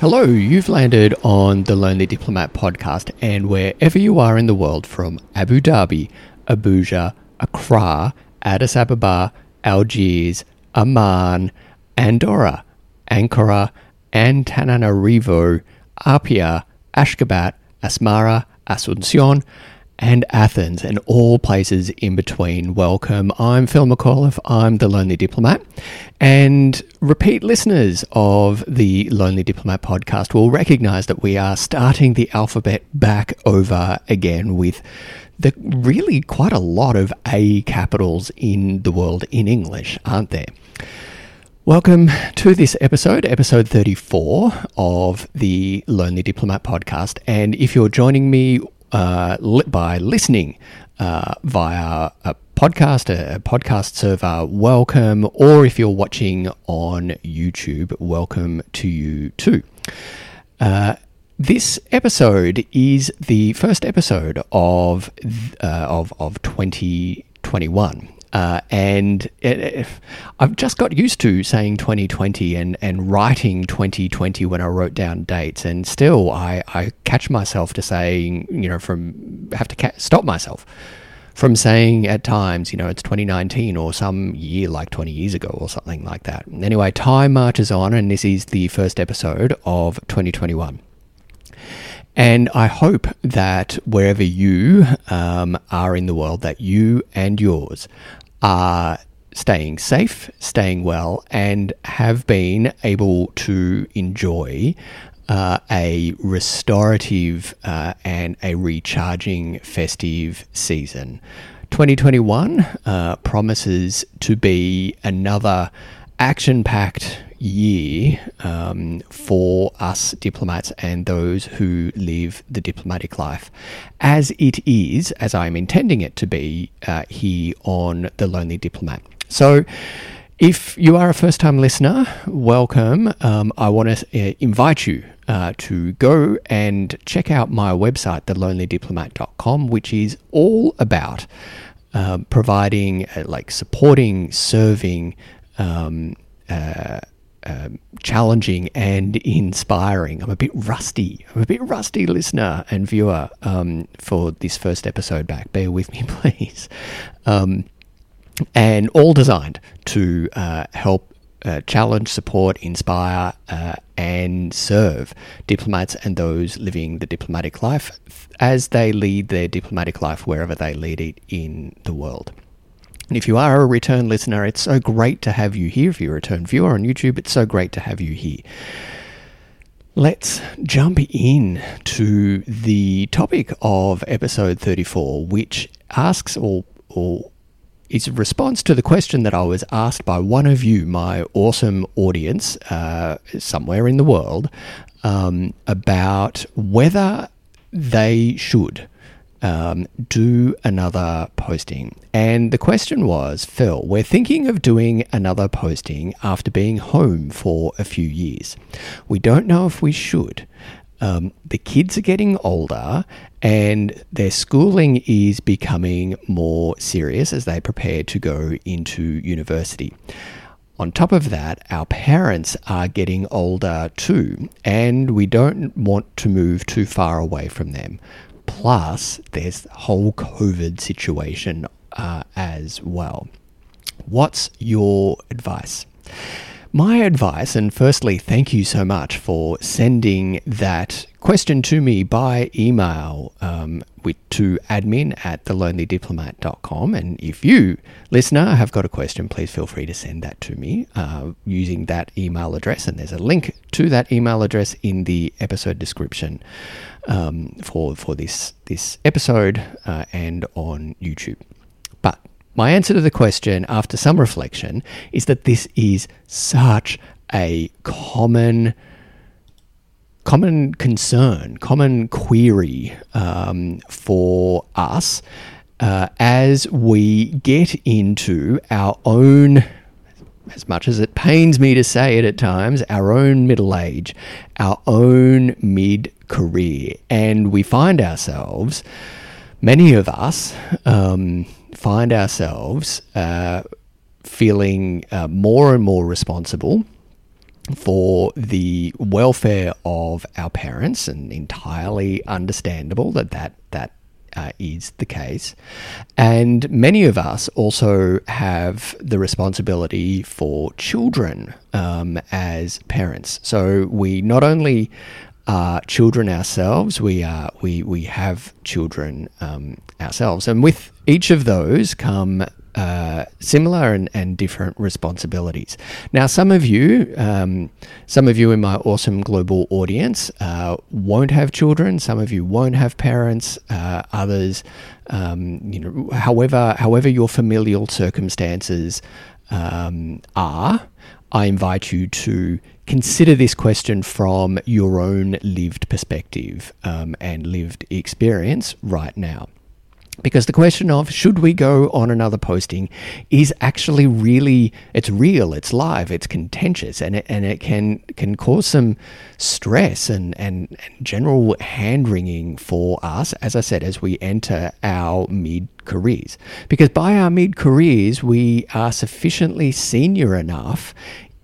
Hello, you've landed on the Lonely Diplomat podcast, and wherever you are in the world, from Abu Dhabi, Abuja, Accra, Addis Ababa, Algiers, Amman, Andorra, Ankara, Antananarivo, Apia, Ashgabat, Asmara, Asuncion, and Athens, and all places in between. Welcome. I'm Phil McAuliffe. I'm the Lonely Diplomat. And repeat listeners of the Lonely Diplomat podcast will recognize that we are starting the alphabet back over again with the really quite a lot of A capitals in the world in English, aren't there? Welcome to this episode, episode 34 of the Lonely Diplomat podcast. And if you're joining me uh, by listening uh, via a podcast, a podcast server, welcome. Or if you're watching on YouTube, welcome to you too. Uh, this episode is the first episode of uh, of of 2021. Uh, and it, it, I've just got used to saying 2020 and, and writing 2020 when I wrote down dates, and still I, I catch myself to saying, you know, from have to ca- stop myself from saying at times, you know, it's 2019 or some year like 20 years ago or something like that. Anyway, time marches on, and this is the first episode of 2021. And I hope that wherever you um, are in the world, that you and yours are staying safe, staying well, and have been able to enjoy uh, a restorative uh, and a recharging festive season. 2021 uh, promises to be another action packed year um, for us diplomats and those who live the diplomatic life, as it is, as I'm intending it to be uh, here on The Lonely Diplomat. So, if you are a first time listener, welcome. Um, I want to uh, invite you uh, to go and check out my website, thelonelydiplomat.com, which is all about uh, providing, like, supporting, serving, um, uh, um, challenging and inspiring. I'm a bit rusty. I'm a bit rusty listener and viewer um, for this first episode back. Bear with me, please. Um, and all designed to uh, help uh, challenge, support, inspire, uh, and serve diplomats and those living the diplomatic life as they lead their diplomatic life wherever they lead it in the world. And if you are a return listener, it's so great to have you here. If you're a return viewer on YouTube, it's so great to have you here. Let's jump in to the topic of episode 34, which asks or, or is a response to the question that I was asked by one of you, my awesome audience uh, somewhere in the world, um, about whether they should um, do another posting. And the question was Phil, we're thinking of doing another posting after being home for a few years. We don't know if we should. Um, the kids are getting older and their schooling is becoming more serious as they prepare to go into university. On top of that, our parents are getting older too, and we don't want to move too far away from them. Plus, there's the whole COVID situation uh, as well. What's your advice? My advice, and firstly, thank you so much for sending that question to me by email um, with, to admin at thelonelydiplomat.com. And if you, listener, have got a question, please feel free to send that to me uh, using that email address. And there's a link to that email address in the episode description um, for, for this, this episode uh, and on YouTube. But my answer to the question, after some reflection, is that this is such a common common concern, common query um, for us uh, as we get into our own, as much as it pains me to say it at times, our own middle age, our own mid career. And we find ourselves, many of us, um, find ourselves uh, feeling uh, more and more responsible for the welfare of our parents, and entirely understandable that that, that uh, is the case. And many of us also have the responsibility for children um, as parents. So we not only are children ourselves, we are we we have children um, ourselves, and with each of those come uh, similar and, and different responsibilities. Now, some of you, um, some of you in my awesome global audience, uh, won't have children. Some of you won't have parents. Uh, others, um, you know, however, however your familial circumstances um, are, I invite you to consider this question from your own lived perspective um, and lived experience right now. Because the question of should we go on another posting is actually really it's real it's live it's contentious and it, and it can can cause some stress and, and, and general hand wringing for us as i said as we enter our mid careers. Because by our mid careers we are sufficiently senior enough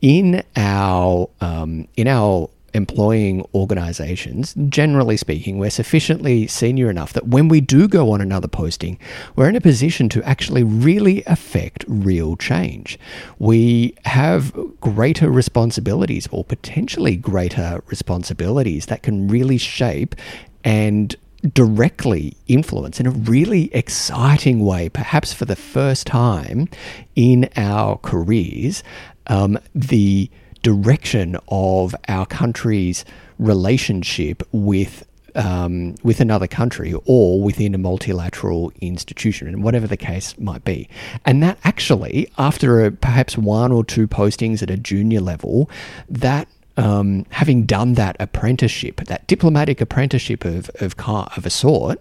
in our um, in our employing organizations, generally speaking, we're sufficiently senior enough that when we do go on another posting, we're in a position to actually really affect real change. We have greater responsibilities or potentially greater responsibilities that can really shape and directly influence in a really exciting way, perhaps for the first time in our careers, um, the direction of our country's relationship with um, with another country or within a multilateral institution, and whatever the case might be. And that actually, after a, perhaps one or two postings at a junior level, that um, having done that apprenticeship, that diplomatic apprenticeship of of, of a sort,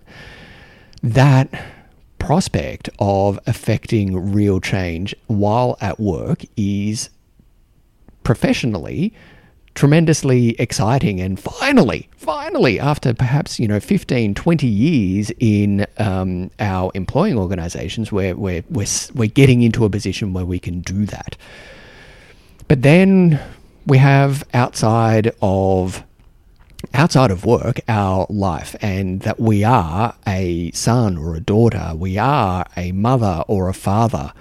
that prospect of affecting real change while at work is professionally tremendously exciting. And finally finally after perhaps you know 15 20 years in um, our employing organizations where we're, we're, we're getting into a position where we can do that. But then we have outside of outside of work our life and that we are a son or a daughter we are a mother or a father.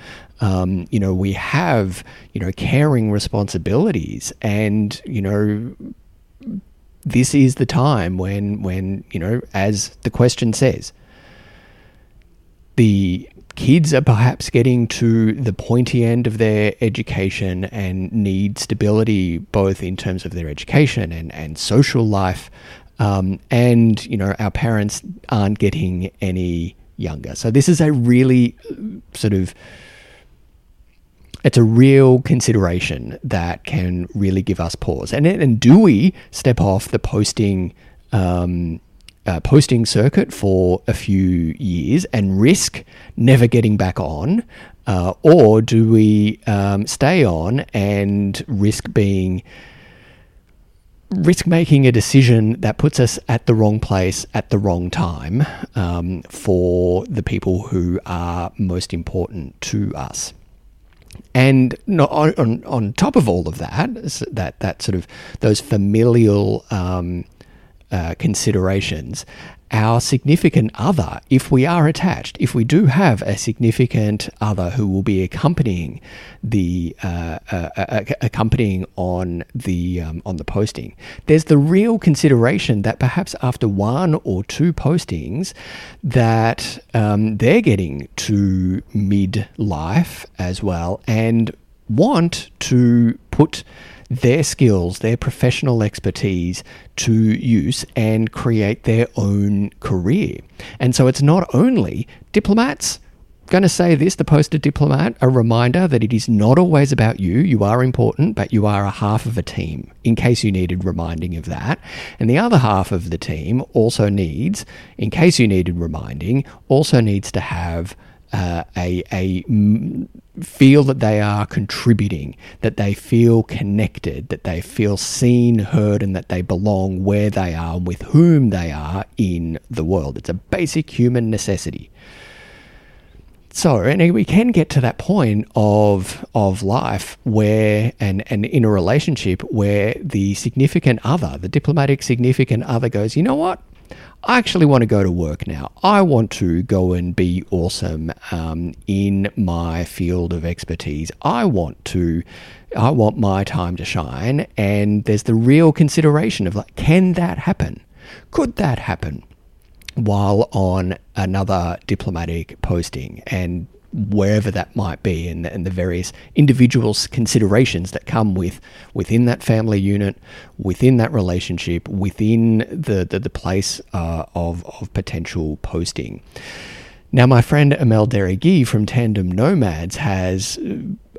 Um, you know, we have, you know, caring responsibilities and, you know, this is the time when, when, you know, as the question says, the kids are perhaps getting to the pointy end of their education and need stability both in terms of their education and, and social life. Um, and, you know, our parents aren't getting any younger. So this is a really uh, sort of it's a real consideration that can really give us pause. And and do we step off the posting um, uh, posting circuit for a few years and risk never getting back on, uh, or do we um, stay on and risk being risk making a decision that puts us at the wrong place at the wrong time um, for the people who are most important to us? And on, on, on top of all of that, that that sort of those familial um, uh, considerations, our significant other, if we are attached, if we do have a significant other who will be accompanying the uh, uh, uh, accompanying on the um, on the posting, there's the real consideration that perhaps after one or two postings, that um, they're getting to midlife as well and want to put their skills, their professional expertise to use and create their own career. And so it's not only diplomats. Going to say this, the posted diplomat, a reminder that it is not always about you. You are important, but you are a half of a team, in case you needed reminding of that. And the other half of the team also needs, in case you needed reminding, also needs to have uh, a, a feel that they are contributing, that they feel connected, that they feel seen, heard, and that they belong where they are, with whom they are in the world. It's a basic human necessity. so and we can get to that point of of life where and and in a relationship where the significant other the diplomatic significant other goes you know what I actually want to go to work now. I want to go and be awesome um, in my field of expertise. I want to, I want my time to shine. And there's the real consideration of like, can that happen? Could that happen? while on another diplomatic posting and wherever that might be and, and the various individuals considerations that come with within that family unit within that relationship within the the, the place uh, of, of potential posting. Now, my friend Amel Derragui from Tandem Nomads has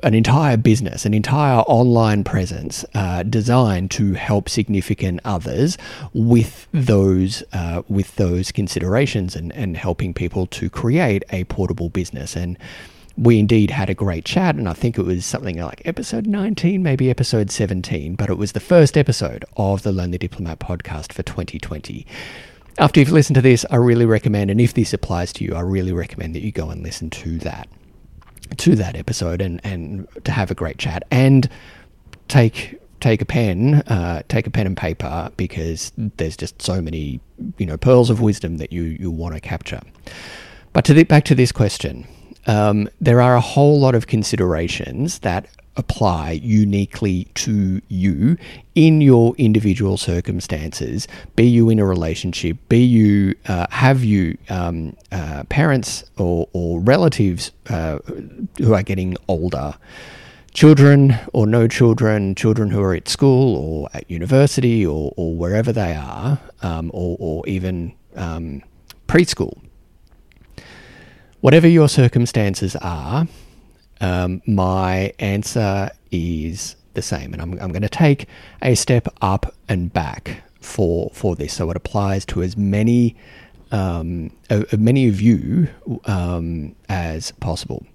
an entire business, an entire online presence uh, designed to help significant others with those uh, with those considerations and, and helping people to create a portable business. And we indeed had a great chat, and I think it was something like episode 19, maybe episode 17, but it was the first episode of the Lonely Diplomat podcast for 2020 after you've listened to this, I really recommend, and if this applies to you, I really recommend that you go and listen to that, to that episode, and and to have a great chat and take take a pen, uh, take a pen and paper because there's just so many you know pearls of wisdom that you you want to capture. But to the, back to this question, um, there are a whole lot of considerations that apply uniquely to you in your individual circumstances. Be you in a relationship, be you uh, have you um, uh, parents or, or relatives uh, who are getting older. Children or no children, children who are at school or at university or, or wherever they are, um, or, or, even um, preschool. Whatever your circumstances are, um, my answer is the same, and I'm, I'm going to take a step up and back for for this, so it applies to as many um, uh, many of you um, as possible.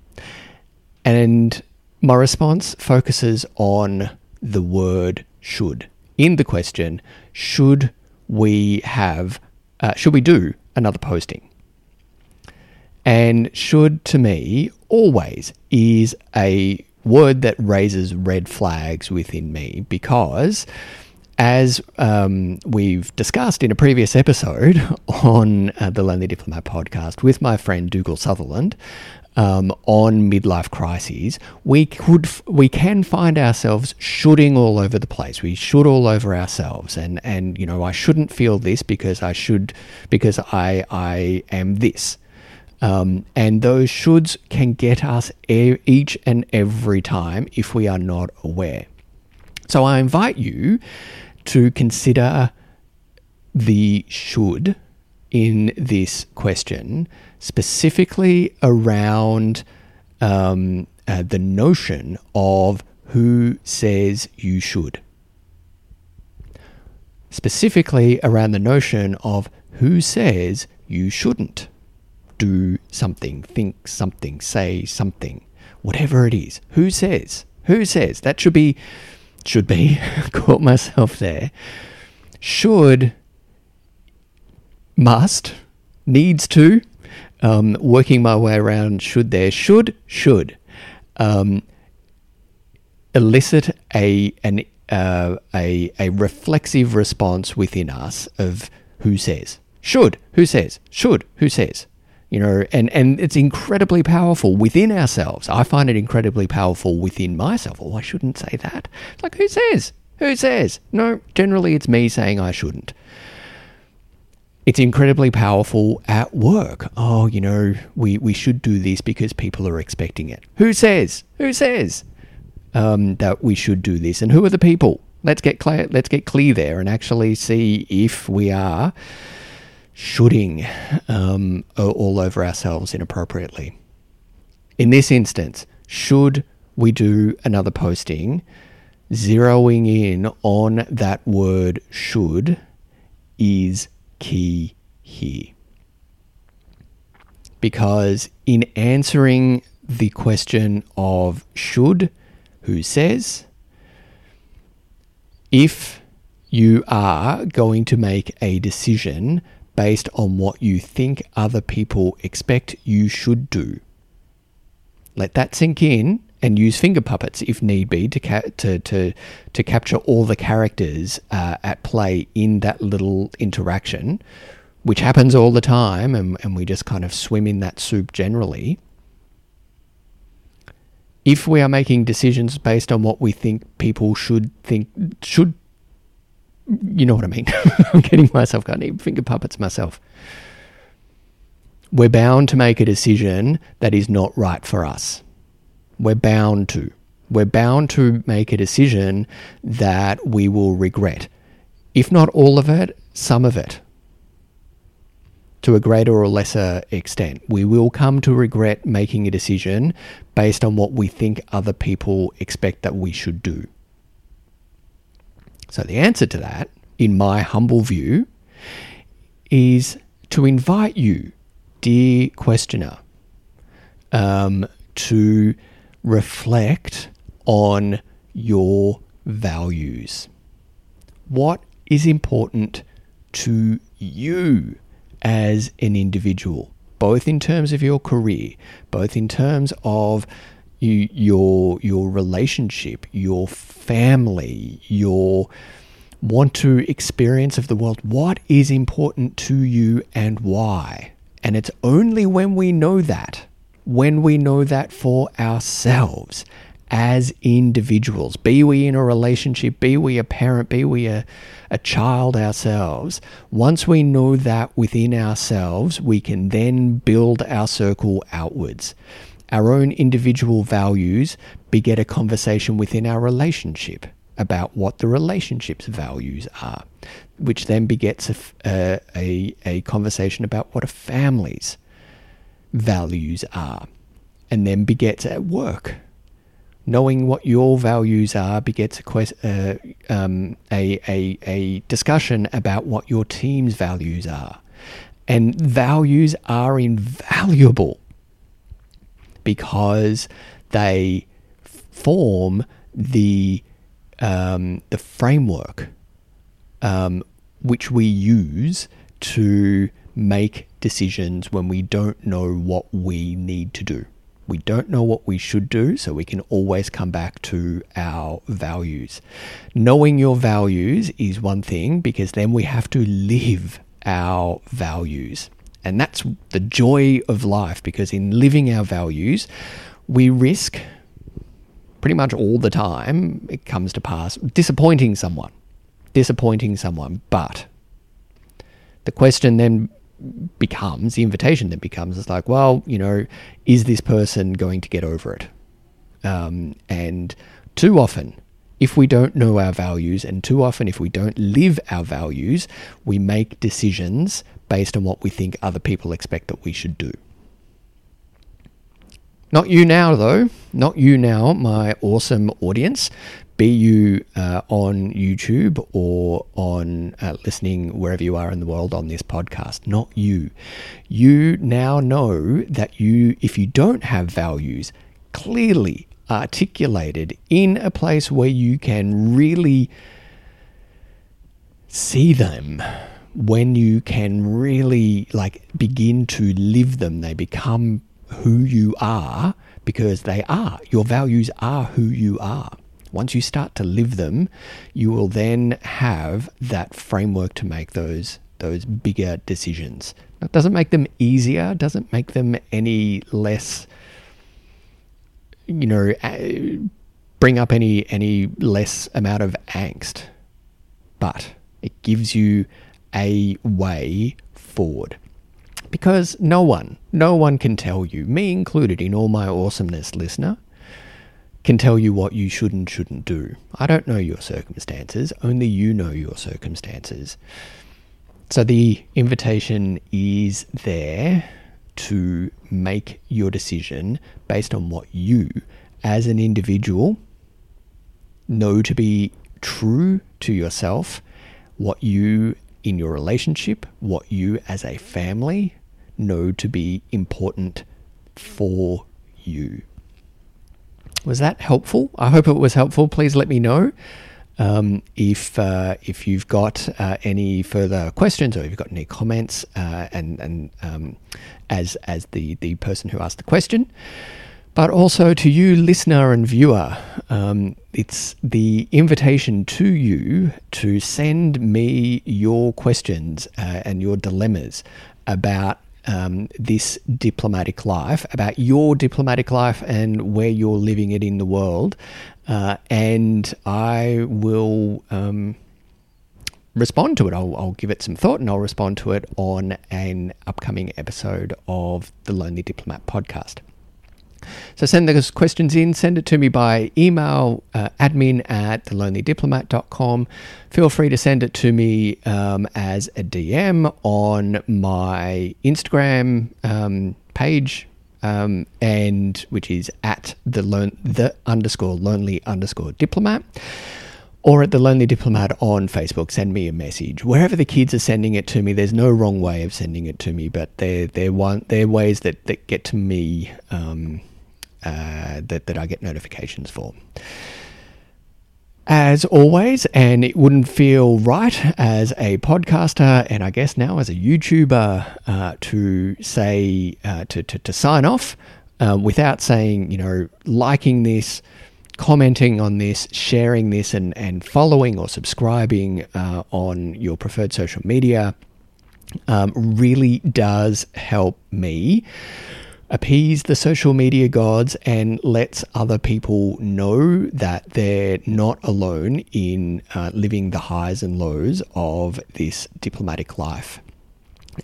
And my response focuses on the word should in the question: Should we have? Uh, should we do another posting? And should to me always is a word that raises red flags within me because as um, we've discussed in a previous episode on uh, the Lonely Diplomat podcast with my friend Dougal Sutherland um, on midlife crises, we could we can find ourselves shoulding all over the place. We should all over ourselves, and and you know I shouldn't feel this because I should because I I am this. Um, and those shoulds can get us e- each and every time if we are not aware. So I invite you to consider the should in this question, specifically around um, uh, the notion of who says you should. Specifically around the notion of who says you shouldn't do something, think something, say something, whatever it is. Who says? Who says? That should be, should be, caught myself there. Should, must, needs to, um, working my way around should there, should, should, um, elicit a, an, uh, a, a reflexive response within us of who says. Should, who says? Should, who says? You know and and it's incredibly powerful within ourselves. I find it incredibly powerful within myself. Oh i shouldn't say that. It's like who says? Who says? No generally it's me saying i shouldn't. It's incredibly powerful at work. Oh you know we we should do this because people are expecting it. Who says? Who says um, that we should do this? And who are the people? Let's get clear let's get clear there and actually see if we are shoulding um, all over ourselves inappropriately. In this instance, should we do another posting, zeroing in on that word should is key here. Because in answering the question of should, who says, if you are going to make a decision based on what you think other people expect you should do. Let that sink in and use finger puppets if need be to ca- to, to to capture all the characters uh, at play in that little interaction, which happens all the time, and, and we just kind of swim in that soup generally. If we are making decisions based on what we think people should think should, you know what I mean? I'm getting myself. I need finger puppets myself. We're bound to make a decision that is not right for us we're bound to. We're bound to make a decision that we will regret. If not all of it, some of it. To a greater or lesser extent. We will come to regret making a decision based on what we think other people expect that we should do. So, the answer to that, in my humble view, is to invite you, dear questioner, um, to reflect on your values. What is important to you as an individual, both in terms of your career, both in terms of you, your your relationship, your family, your want to experience of the world. What is important to you and why? And it's only when we know that when we know that for ourselves as individuals, be we in a relationship, be we a parent, be we a, a child ourselves, once we know that within ourselves, we can then build our circle outwards. Our own individual values beget a conversation within our relationship about what the relationship's values are, which then begets a, a, a conversation about what a family's values are, and then begets at work. Knowing what your values are begets a, quest, uh, um, a, a, a discussion about what your team's values are. And values are invaluable because they form the um, the framework um, which we use to make decisions when we don't know what we need to do. We don't know what we should do, so we can always come back to our values. Knowing your values is one thing because then we have to live our values. And that's the joy of life because in living our values, we risk pretty much all the time, it comes to pass, disappointing someone. Disappointing someone. But the question then becomes the invitation then becomes it's like well you know is this person going to get over it um, and too often if we don't know our values and too often if we don't live our values we make decisions based on what we think other people expect that we should do. Not you now though. Not you now my awesome audience. Be you uh, on YouTube or on uh, listening wherever you are in the world on this podcast, not you. You now know that you, if you don't have values clearly articulated in a place where you can really see them, when you can really like begin to live them, they become who you are because they are. Your values are who you are. Once you start to live them, you will then have that framework to make those those bigger decisions. That doesn't make them easier, doesn't make them any less you know bring up any any less amount of angst. But it gives you a way forward. Because no one, no one can tell you, me included in all my awesomeness, listener, can tell you what you should and shouldn't do. I don't know your circumstances, only you know your circumstances. So the invitation is there to make your decision based on what you, as an individual, know to be true to yourself, what you in your relationship, what you as a family know to be important for you. Was that helpful? I hope it was helpful. Please let me know. Um, if uh, if you've got uh, any further questions or if you've got any comments, uh, and and um, as as the the person who asked the question, but also to you, listener and viewer. Um, it's the invitation to you to send me your questions uh, and your dilemmas about um, this diplomatic life, about your diplomatic life and where you're living it in the world. Uh, and I will um, respond to it. I'll, I'll, give it some thought and I'll respond to it on an upcoming episode of the Lonely Diplomat podcast. So send those questions in, send it to me by email, uh, admin at thelonelydiplomat.com. Feel free to send it to me um, as a DM on my Instagram um, page, um, and which is at the, the underscore lonely underscore diplomat or at the Lonely Diplomat on Facebook. Send me a message. Wherever the kids are sending it to me, there's no wrong way of sending it to me, but they're they're one they're ways that, that get to me um, uh, that, that I get notifications for. As always, and it wouldn't feel right as a podcaster and I guess now as a YouTuber uh, to say, uh, to, to, to, sign off um, without saying, you know, liking this, commenting on this, sharing this, and, and following or subscribing uh, on your preferred social media um, really does help me appease the social media gods and lets other people know that they're not alone in uh, living the highs and lows of this diplomatic life.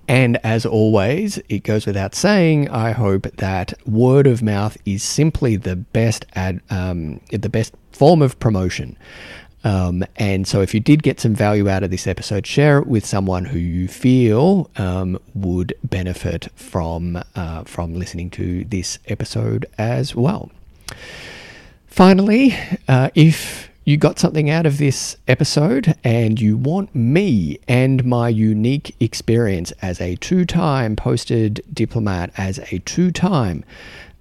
And as always, it goes without saying, I hope that word of mouth is simply the best ad, um, the best form of promotion. Um, and so, if you did get some value out of this episode, share it with someone who you feel um, would benefit from uh, from listening to this episode as well. Finally, uh, if you got something out of this episode and you want me and my unique experience as a two time posted diplomat, as a two time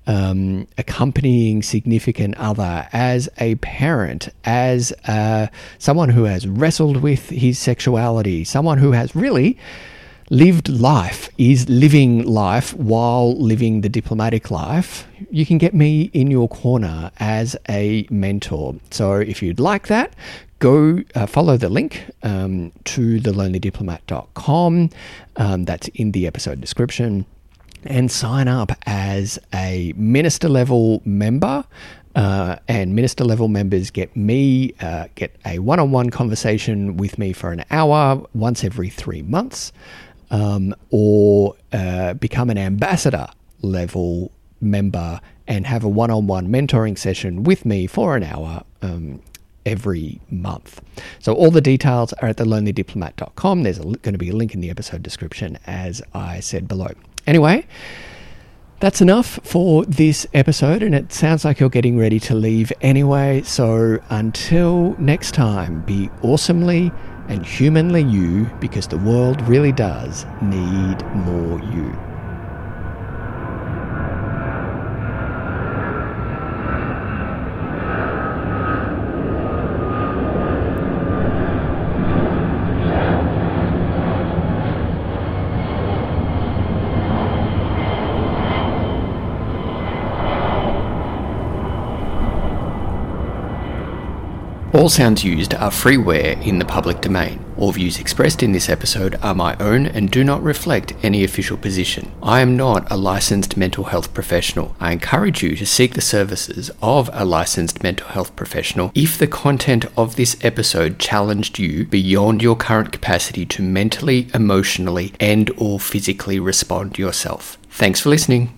um, accompanying significant other, as a parent, as uh, someone who has wrestled with his sexuality, someone who has really lived life, is living life while living the diplomatic life, you can get me in your corner as a mentor. So if you'd like that, go uh, follow the link um, to thelonelydiplomat.com. Um, that's in the episode description and sign up as a minister level member. Uh, and minister level members get me, uh, get a one on one conversation with me for an hour once every three months, um, or uh, become an ambassador level member and have a one on one mentoring session with me for an hour um, every month. So all the details are at thelonelydiplomat.com. There's going to be a link in the episode description, as I said below. Anyway, that's enough for this episode, and it sounds like you're getting ready to leave anyway. So until next time, be awesomely and humanly you because the world really does need more you. All sounds used are freeware in the public domain. All views expressed in this episode are my own and do not reflect any official position. I am not a licensed mental health professional. I encourage you to seek the services of a licensed mental health professional if the content of this episode challenged you beyond your current capacity to mentally, emotionally, and or physically respond yourself. Thanks for listening.